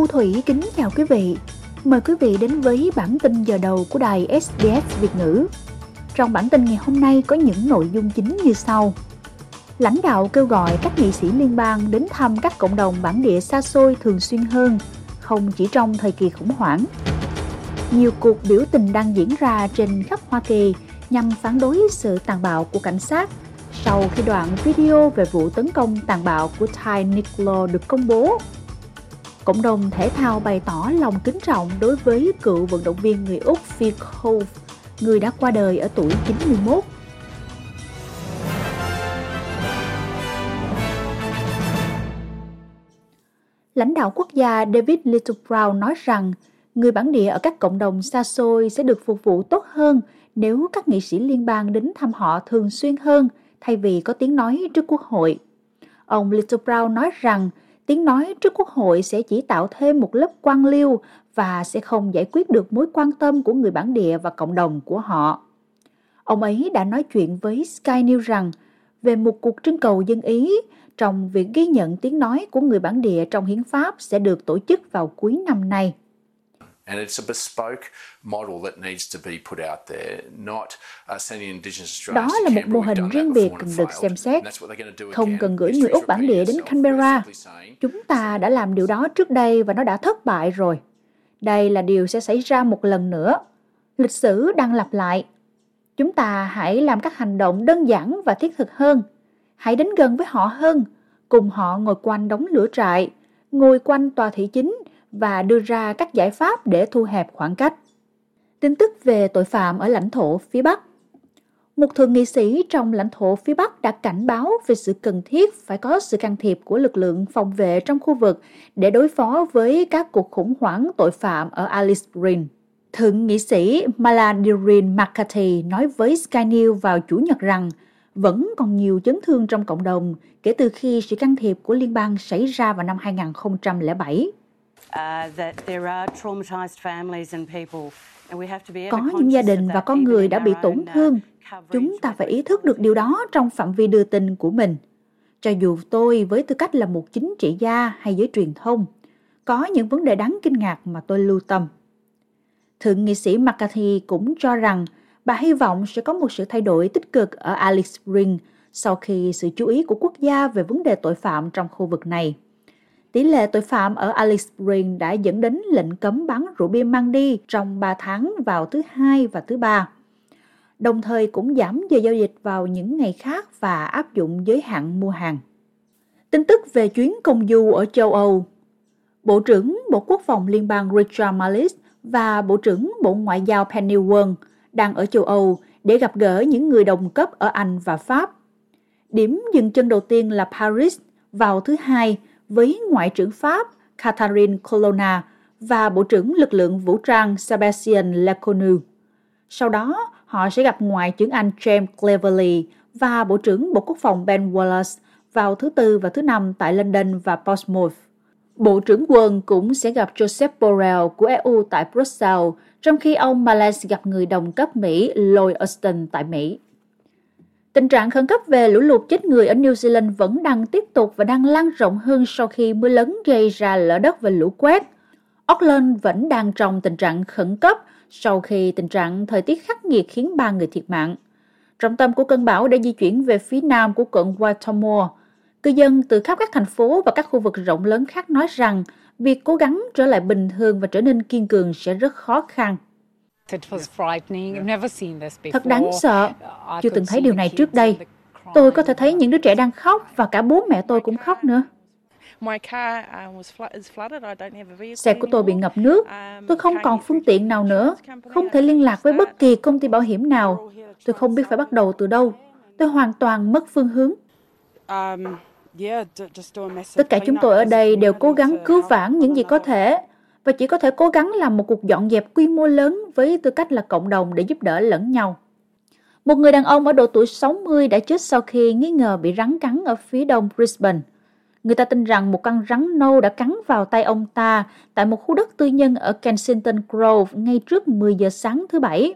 Thu Thủy kính chào quý vị. Mời quý vị đến với bản tin giờ đầu của đài SBS Việt ngữ. Trong bản tin ngày hôm nay có những nội dung chính như sau. Lãnh đạo kêu gọi các nghị sĩ liên bang đến thăm các cộng đồng bản địa xa xôi thường xuyên hơn, không chỉ trong thời kỳ khủng hoảng. Nhiều cuộc biểu tình đang diễn ra trên khắp Hoa Kỳ nhằm phản đối sự tàn bạo của cảnh sát sau khi đoạn video về vụ tấn công tàn bạo của Ty Nicola được công bố Cộng đồng thể thao bày tỏ lòng kính trọng đối với cựu vận động viên người Úc Phil Cove, người đã qua đời ở tuổi 91. Lãnh đạo quốc gia David Little Brown nói rằng người bản địa ở các cộng đồng xa xôi sẽ được phục vụ tốt hơn nếu các nghị sĩ liên bang đến thăm họ thường xuyên hơn thay vì có tiếng nói trước quốc hội. Ông Little Brown nói rằng tiếng nói trước quốc hội sẽ chỉ tạo thêm một lớp quan liêu và sẽ không giải quyết được mối quan tâm của người bản địa và cộng đồng của họ. Ông ấy đã nói chuyện với Sky News rằng, về một cuộc trưng cầu dân Ý trong việc ghi nhận tiếng nói của người bản địa trong hiến pháp sẽ được tổ chức vào cuối năm nay. And it's a bespoke model that needs to be put out there, not uh, sending Indigenous Đó là một mô hình riêng biệt cần được xem xét. Không cần gửi người Úc bản địa đến Canberra. Chúng ta đã làm điều đó trước đây và nó đã thất bại rồi. Đây là điều sẽ xảy ra một lần nữa. Lịch sử đang lặp lại. Chúng ta hãy làm các hành động đơn giản và thiết thực hơn. Hãy đến gần với họ hơn, cùng họ ngồi quanh đống lửa trại, ngồi quanh tòa thị chính và đưa ra các giải pháp để thu hẹp khoảng cách. Tin tức về tội phạm ở lãnh thổ phía Bắc một thượng nghị sĩ trong lãnh thổ phía Bắc đã cảnh báo về sự cần thiết phải có sự can thiệp của lực lượng phòng vệ trong khu vực để đối phó với các cuộc khủng hoảng tội phạm ở Alice Springs. Thượng nghị sĩ Maladirin McCarthy nói với Sky News vào Chủ nhật rằng vẫn còn nhiều chấn thương trong cộng đồng kể từ khi sự can thiệp của liên bang xảy ra vào năm 2007. Có những gia đình và con người đã bị tổn uh, thương. Chúng ta phải ý thức được điều đó trong phạm vi đưa tin của mình. Cho dù tôi với tư cách là một chính trị gia hay giới truyền thông, có những vấn đề đáng kinh ngạc mà tôi lưu tâm. Thượng nghị sĩ McCarthy cũng cho rằng bà hy vọng sẽ có một sự thay đổi tích cực ở Alice Springs sau khi sự chú ý của quốc gia về vấn đề tội phạm trong khu vực này. Tỷ lệ tội phạm ở Alice Springs đã dẫn đến lệnh cấm bán rượu bia mang đi trong 3 tháng vào thứ hai và thứ ba. Đồng thời cũng giảm giờ giao dịch vào những ngày khác và áp dụng giới hạn mua hàng. Tin tức về chuyến công du ở châu Âu Bộ trưởng Bộ Quốc phòng Liên bang Richard Marles và Bộ trưởng Bộ Ngoại giao Penny Wong đang ở châu Âu để gặp gỡ những người đồng cấp ở Anh và Pháp. Điểm dừng chân đầu tiên là Paris vào thứ hai với Ngoại trưởng Pháp Catherine Colonna và Bộ trưởng Lực lượng Vũ trang Sebastian Lecornu. Sau đó, họ sẽ gặp Ngoại trưởng Anh James Cleverly và Bộ trưởng Bộ Quốc phòng Ben Wallace vào thứ Tư và thứ Năm tại London và Portsmouth. Bộ trưởng quân cũng sẽ gặp Joseph Borrell của EU tại Brussels, trong khi ông Malles gặp người đồng cấp Mỹ Lloyd Austin tại Mỹ. Tình trạng khẩn cấp về lũ lụt chết người ở New Zealand vẫn đang tiếp tục và đang lan rộng hơn sau khi mưa lớn gây ra lở đất và lũ quét. Auckland vẫn đang trong tình trạng khẩn cấp sau khi tình trạng thời tiết khắc nghiệt khiến ba người thiệt mạng. Trọng tâm của cơn bão đã di chuyển về phía nam của quận Waitemata. Cư dân từ khắp các thành phố và các khu vực rộng lớn khác nói rằng việc cố gắng trở lại bình thường và trở nên kiên cường sẽ rất khó khăn. Thật đáng sợ. Chưa từng thấy điều này trước đây. Tôi có thể thấy những đứa trẻ đang khóc và cả bố mẹ tôi cũng khóc nữa. Xe của tôi bị ngập nước. Um, tôi không còn phương tiện nào nữa. Không thể liên lạc với bất kỳ công ty bảo hiểm nào. Tôi không biết phải bắt đầu từ đâu. Tôi hoàn toàn mất phương hướng. Um, Tất cả chúng tôi ở đây đều cố gắng cứu vãn những gì có thể và chỉ có thể cố gắng làm một cuộc dọn dẹp quy mô lớn với tư cách là cộng đồng để giúp đỡ lẫn nhau. Một người đàn ông ở độ tuổi 60 đã chết sau khi nghi ngờ bị rắn cắn ở phía đông Brisbane. Người ta tin rằng một con rắn nâu đã cắn vào tay ông ta tại một khu đất tư nhân ở Kensington Grove ngay trước 10 giờ sáng thứ Bảy.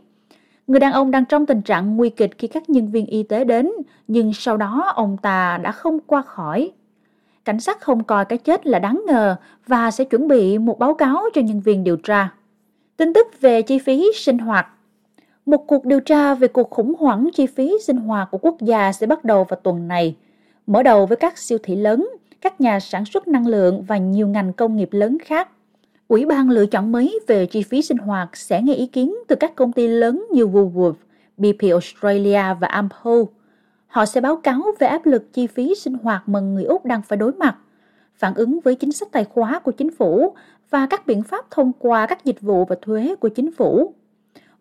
Người đàn ông đang trong tình trạng nguy kịch khi các nhân viên y tế đến, nhưng sau đó ông ta đã không qua khỏi cảnh sát không coi cái chết là đáng ngờ và sẽ chuẩn bị một báo cáo cho nhân viên điều tra. Tin tức về chi phí sinh hoạt Một cuộc điều tra về cuộc khủng hoảng chi phí sinh hoạt của quốc gia sẽ bắt đầu vào tuần này, mở đầu với các siêu thị lớn, các nhà sản xuất năng lượng và nhiều ngành công nghiệp lớn khác. Ủy ban lựa chọn mới về chi phí sinh hoạt sẽ nghe ý kiến từ các công ty lớn như Woolworth, BP Australia và Ampol. Họ sẽ báo cáo về áp lực chi phí sinh hoạt mà người Úc đang phải đối mặt, phản ứng với chính sách tài khóa của chính phủ và các biện pháp thông qua các dịch vụ và thuế của chính phủ.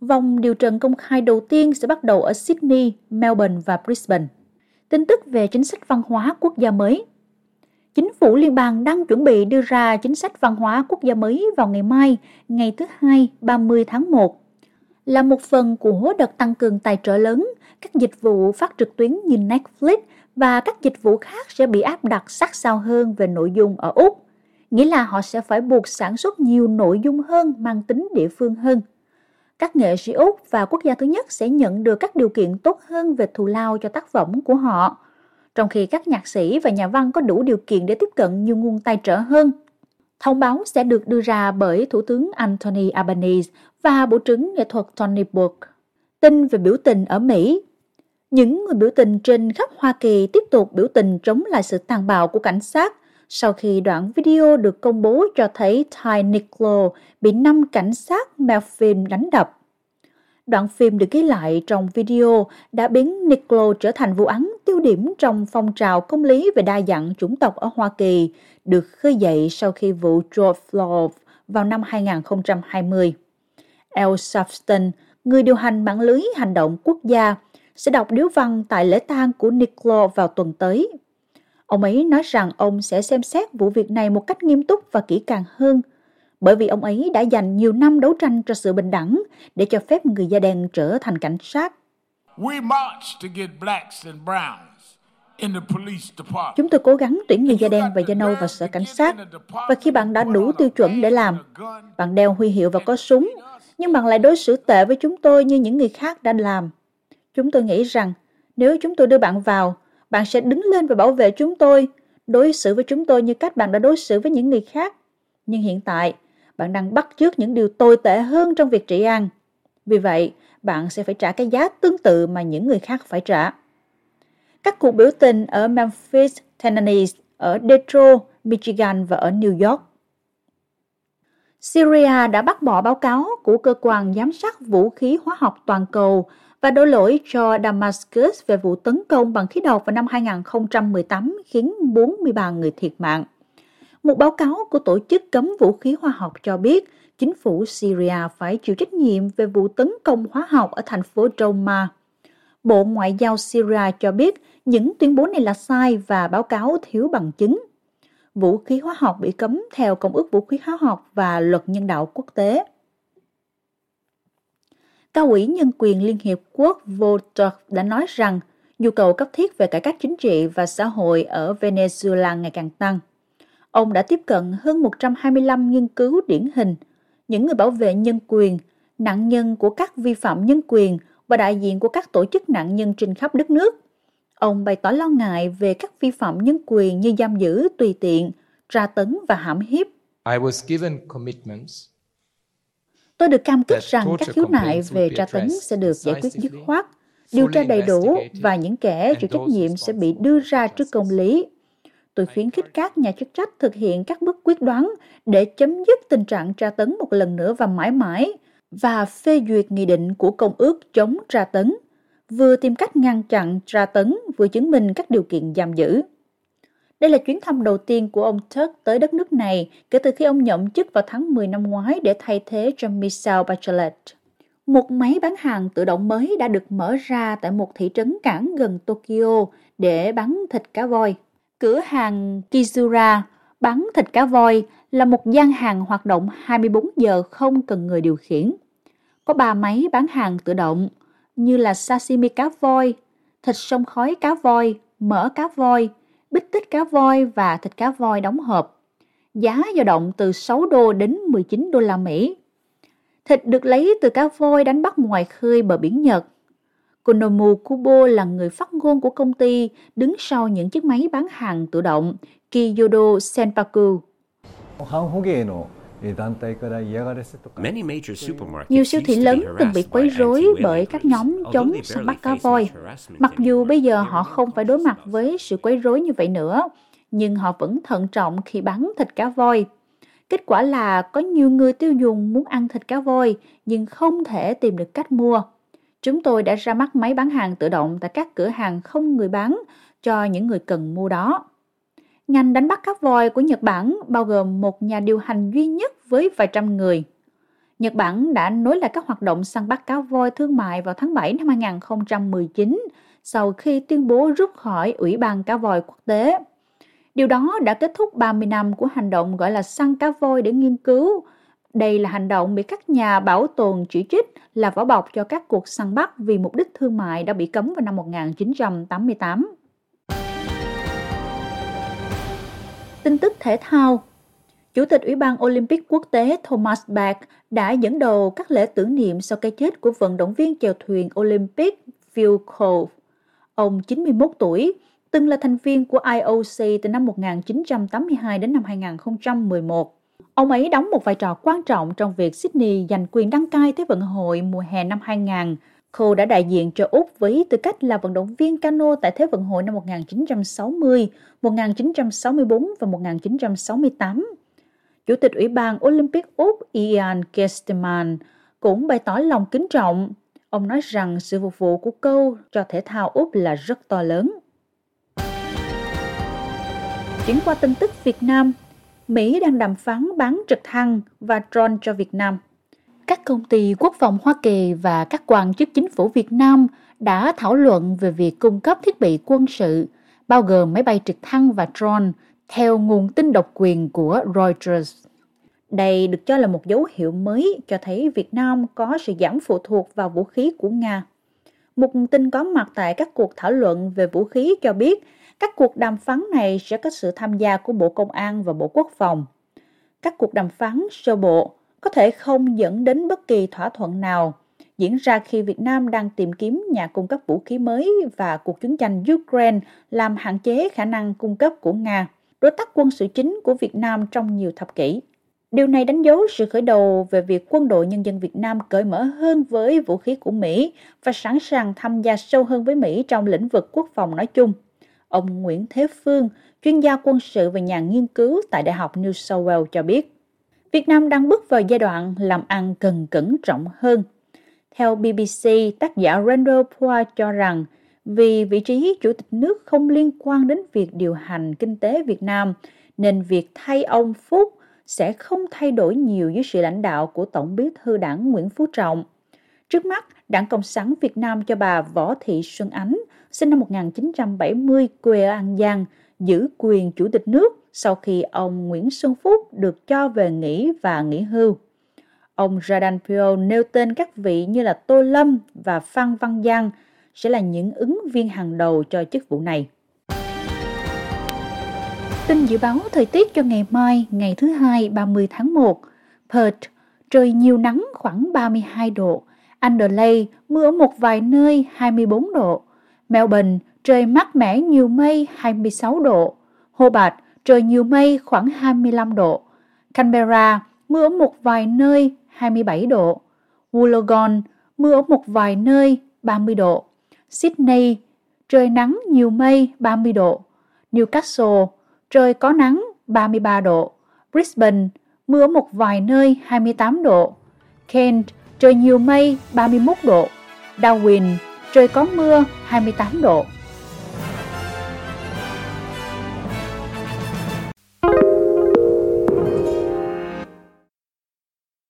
Vòng điều trần công khai đầu tiên sẽ bắt đầu ở Sydney, Melbourne và Brisbane. Tin tức về chính sách văn hóa quốc gia mới Chính phủ liên bang đang chuẩn bị đưa ra chính sách văn hóa quốc gia mới vào ngày mai, ngày thứ Hai, 30 tháng 1. Là một phần của đợt tăng cường tài trợ lớn, các dịch vụ phát trực tuyến như Netflix và các dịch vụ khác sẽ bị áp đặt sát sao hơn về nội dung ở Úc. Nghĩa là họ sẽ phải buộc sản xuất nhiều nội dung hơn mang tính địa phương hơn. Các nghệ sĩ Úc và quốc gia thứ nhất sẽ nhận được các điều kiện tốt hơn về thù lao cho tác phẩm của họ trong khi các nhạc sĩ và nhà văn có đủ điều kiện để tiếp cận nhiều nguồn tài trợ hơn. Thông báo sẽ được đưa ra bởi Thủ tướng Anthony Albanese và Bộ trưởng nghệ thuật Tony Burke. Tin về biểu tình ở Mỹ Những người biểu tình trên khắp Hoa Kỳ tiếp tục biểu tình chống lại sự tàn bạo của cảnh sát sau khi đoạn video được công bố cho thấy Ty Nicholo bị năm cảnh sát Melvin đánh đập. Đoạn phim được ghi lại trong video đã biến Nicolo trở thành vụ án tiêu điểm trong phong trào công lý về đa dạng chủng tộc ở Hoa Kỳ, được khơi dậy sau khi vụ George Floyd vào năm 2020. El Safston, người điều hành mạng lưới hành động quốc gia, sẽ đọc điếu văn tại lễ tang của Nicolo vào tuần tới. Ông ấy nói rằng ông sẽ xem xét vụ việc này một cách nghiêm túc và kỹ càng hơn – bởi vì ông ấy đã dành nhiều năm đấu tranh cho sự bình đẳng để cho phép người da đen trở thành cảnh sát. Chúng tôi cố gắng tuyển người da đen và da nâu vào sở cảnh sát. Và khi bạn đã đủ tiêu chuẩn để làm, bạn đeo huy hiệu và có súng, nhưng bạn lại đối xử tệ với chúng tôi như những người khác đã làm. Chúng tôi nghĩ rằng nếu chúng tôi đưa bạn vào, bạn sẽ đứng lên và bảo vệ chúng tôi, đối xử với chúng tôi như cách bạn đã đối xử với những người khác. Nhưng hiện tại, bạn đang bắt chước những điều tồi tệ hơn trong việc trị an. Vì vậy, bạn sẽ phải trả cái giá tương tự mà những người khác phải trả. Các cuộc biểu tình ở Memphis, Tennessee, ở Detroit, Michigan và ở New York. Syria đã bác bỏ báo cáo của cơ quan giám sát vũ khí hóa học toàn cầu và đổ lỗi cho Damascus về vụ tấn công bằng khí độc vào năm 2018 khiến 43 người thiệt mạng. Một báo cáo của Tổ chức Cấm Vũ khí Hóa học cho biết, chính phủ Syria phải chịu trách nhiệm về vụ tấn công hóa học ở thành phố Douma. Bộ Ngoại giao Syria cho biết, những tuyên bố này là sai và báo cáo thiếu bằng chứng. Vũ khí hóa học bị cấm theo Công ước Vũ khí hóa học và luật nhân đạo quốc tế. Cao ủy Nhân quyền Liên Hiệp Quốc Volter đã nói rằng nhu cầu cấp thiết về cải cách chính trị và xã hội ở Venezuela ngày càng tăng. Ông đã tiếp cận hơn 125 nghiên cứu điển hình, những người bảo vệ nhân quyền, nạn nhân của các vi phạm nhân quyền và đại diện của các tổ chức nạn nhân trên khắp đất nước. Ông bày tỏ lo ngại về các vi phạm nhân quyền như giam giữ tùy tiện, tra tấn và hãm hiếp. I was given commitments Tôi được cam kết rằng các khiếu nại về tra tấn sẽ được giải quyết dứt khoát, điều tra đầy đủ và những kẻ chịu trách nhiệm sẽ bị đưa ra trước công lý tôi khuyến khích các nhà chức trách thực hiện các bước quyết đoán để chấm dứt tình trạng tra tấn một lần nữa và mãi mãi và phê duyệt nghị định của Công ước chống tra tấn, vừa tìm cách ngăn chặn tra tấn vừa chứng minh các điều kiện giam giữ. Đây là chuyến thăm đầu tiên của ông Turk tới đất nước này kể từ khi ông nhậm chức vào tháng 10 năm ngoái để thay thế cho Michelle Bachelet. Một máy bán hàng tự động mới đã được mở ra tại một thị trấn cảng gần Tokyo để bán thịt cá voi. Cửa hàng Kizura bán thịt cá voi là một gian hàng hoạt động 24 giờ không cần người điều khiển. Có ba máy bán hàng tự động như là sashimi cá voi, thịt sông khói cá voi, mỡ cá voi, bít tết cá voi và thịt cá voi đóng hộp. Giá dao động từ 6 đô đến 19 đô la Mỹ. Thịt được lấy từ cá voi đánh bắt ngoài khơi bờ biển Nhật Konomu Kubo là người phát ngôn của công ty đứng sau những chiếc máy bán hàng tự động Kiyodo Senpaku. Nhiều siêu thị lớn từng bị quấy rối bởi các nhóm chống săn bắt cá voi. Mặc dù bây giờ họ không phải đối mặt với sự quấy rối như vậy nữa, nhưng họ vẫn thận trọng khi bán thịt cá voi. Kết quả là có nhiều người tiêu dùng muốn ăn thịt cá voi nhưng không thể tìm được cách mua. Chúng tôi đã ra mắt máy bán hàng tự động tại các cửa hàng không người bán cho những người cần mua đó. Ngành đánh bắt cá voi của Nhật Bản bao gồm một nhà điều hành duy nhất với vài trăm người. Nhật Bản đã nối lại các hoạt động săn bắt cá voi thương mại vào tháng 7 năm 2019 sau khi tuyên bố rút khỏi Ủy ban cá voi quốc tế. Điều đó đã kết thúc 30 năm của hành động gọi là săn cá voi để nghiên cứu. Đây là hành động bị các nhà bảo tồn chỉ trích là vỏ bọc cho các cuộc săn bắt vì mục đích thương mại đã bị cấm vào năm 1988. Tin tức thể thao Chủ tịch Ủy ban Olympic quốc tế Thomas Bach đã dẫn đầu các lễ tưởng niệm sau cái chết của vận động viên chèo thuyền Olympic Phil Cole. Ông 91 tuổi, từng là thành viên của IOC từ năm 1982 đến năm 2011. Ông ấy đóng một vai trò quan trọng trong việc Sydney giành quyền đăng cai Thế vận hội mùa hè năm 2000. Cô đã đại diện cho Úc với tư cách là vận động viên cano tại Thế vận hội năm 1960, 1964 và 1968. Chủ tịch Ủy ban Olympic Úc Ian Kesterman cũng bày tỏ lòng kính trọng. Ông nói rằng sự phục vụ của câu cho thể thao Úc là rất to lớn. Chuyển qua tin tức Việt Nam, Mỹ đang đàm phán bán trực thăng và drone cho Việt Nam. Các công ty quốc phòng Hoa Kỳ và các quan chức chính phủ Việt Nam đã thảo luận về việc cung cấp thiết bị quân sự, bao gồm máy bay trực thăng và drone, theo nguồn tin độc quyền của Reuters. Đây được cho là một dấu hiệu mới cho thấy Việt Nam có sự giảm phụ thuộc vào vũ khí của Nga. Một tin có mặt tại các cuộc thảo luận về vũ khí cho biết các cuộc đàm phán này sẽ có sự tham gia của Bộ Công an và Bộ Quốc phòng. Các cuộc đàm phán sơ bộ có thể không dẫn đến bất kỳ thỏa thuận nào, diễn ra khi Việt Nam đang tìm kiếm nhà cung cấp vũ khí mới và cuộc chiến tranh Ukraine làm hạn chế khả năng cung cấp của Nga, đối tác quân sự chính của Việt Nam trong nhiều thập kỷ. Điều này đánh dấu sự khởi đầu về việc quân đội nhân dân Việt Nam cởi mở hơn với vũ khí của Mỹ và sẵn sàng tham gia sâu hơn với Mỹ trong lĩnh vực quốc phòng nói chung. Ông Nguyễn Thế Phương, chuyên gia quân sự và nhà nghiên cứu tại Đại học New South Wales cho biết, Việt Nam đang bước vào giai đoạn làm ăn cần cẩn trọng hơn. Theo BBC, tác giả Randall Poir cho rằng vì vị trí chủ tịch nước không liên quan đến việc điều hành kinh tế Việt Nam, nên việc thay ông Phúc sẽ không thay đổi nhiều dưới sự lãnh đạo của Tổng bí thư đảng Nguyễn Phú Trọng. Trước mắt, Đảng Cộng sản Việt Nam cho bà Võ Thị Xuân Ánh, sinh năm 1970, quê ở An Giang, giữ quyền chủ tịch nước sau khi ông Nguyễn Xuân Phúc được cho về nghỉ và nghỉ hưu. Ông Radan Pio nêu tên các vị như là Tô Lâm và Phan Văn Giang sẽ là những ứng viên hàng đầu cho chức vụ này. Tin dự báo thời tiết cho ngày mai, ngày thứ hai 30 tháng 1. Perth, trời nhiều nắng khoảng 32 độ. Adelaide, mưa ở một vài nơi 24 độ. Melbourne, trời mát mẻ nhiều mây 26 độ. Hobart, trời nhiều mây khoảng 25 độ. Canberra, mưa ở một vài nơi 27 độ. Wollongong, mưa ở một vài nơi 30 độ. Sydney, trời nắng nhiều mây 30 độ. Newcastle, trời có nắng 33 độ. Brisbane, mưa một vài nơi 28 độ. Kent, trời nhiều mây 31 độ. Darwin, trời có mưa 28 độ.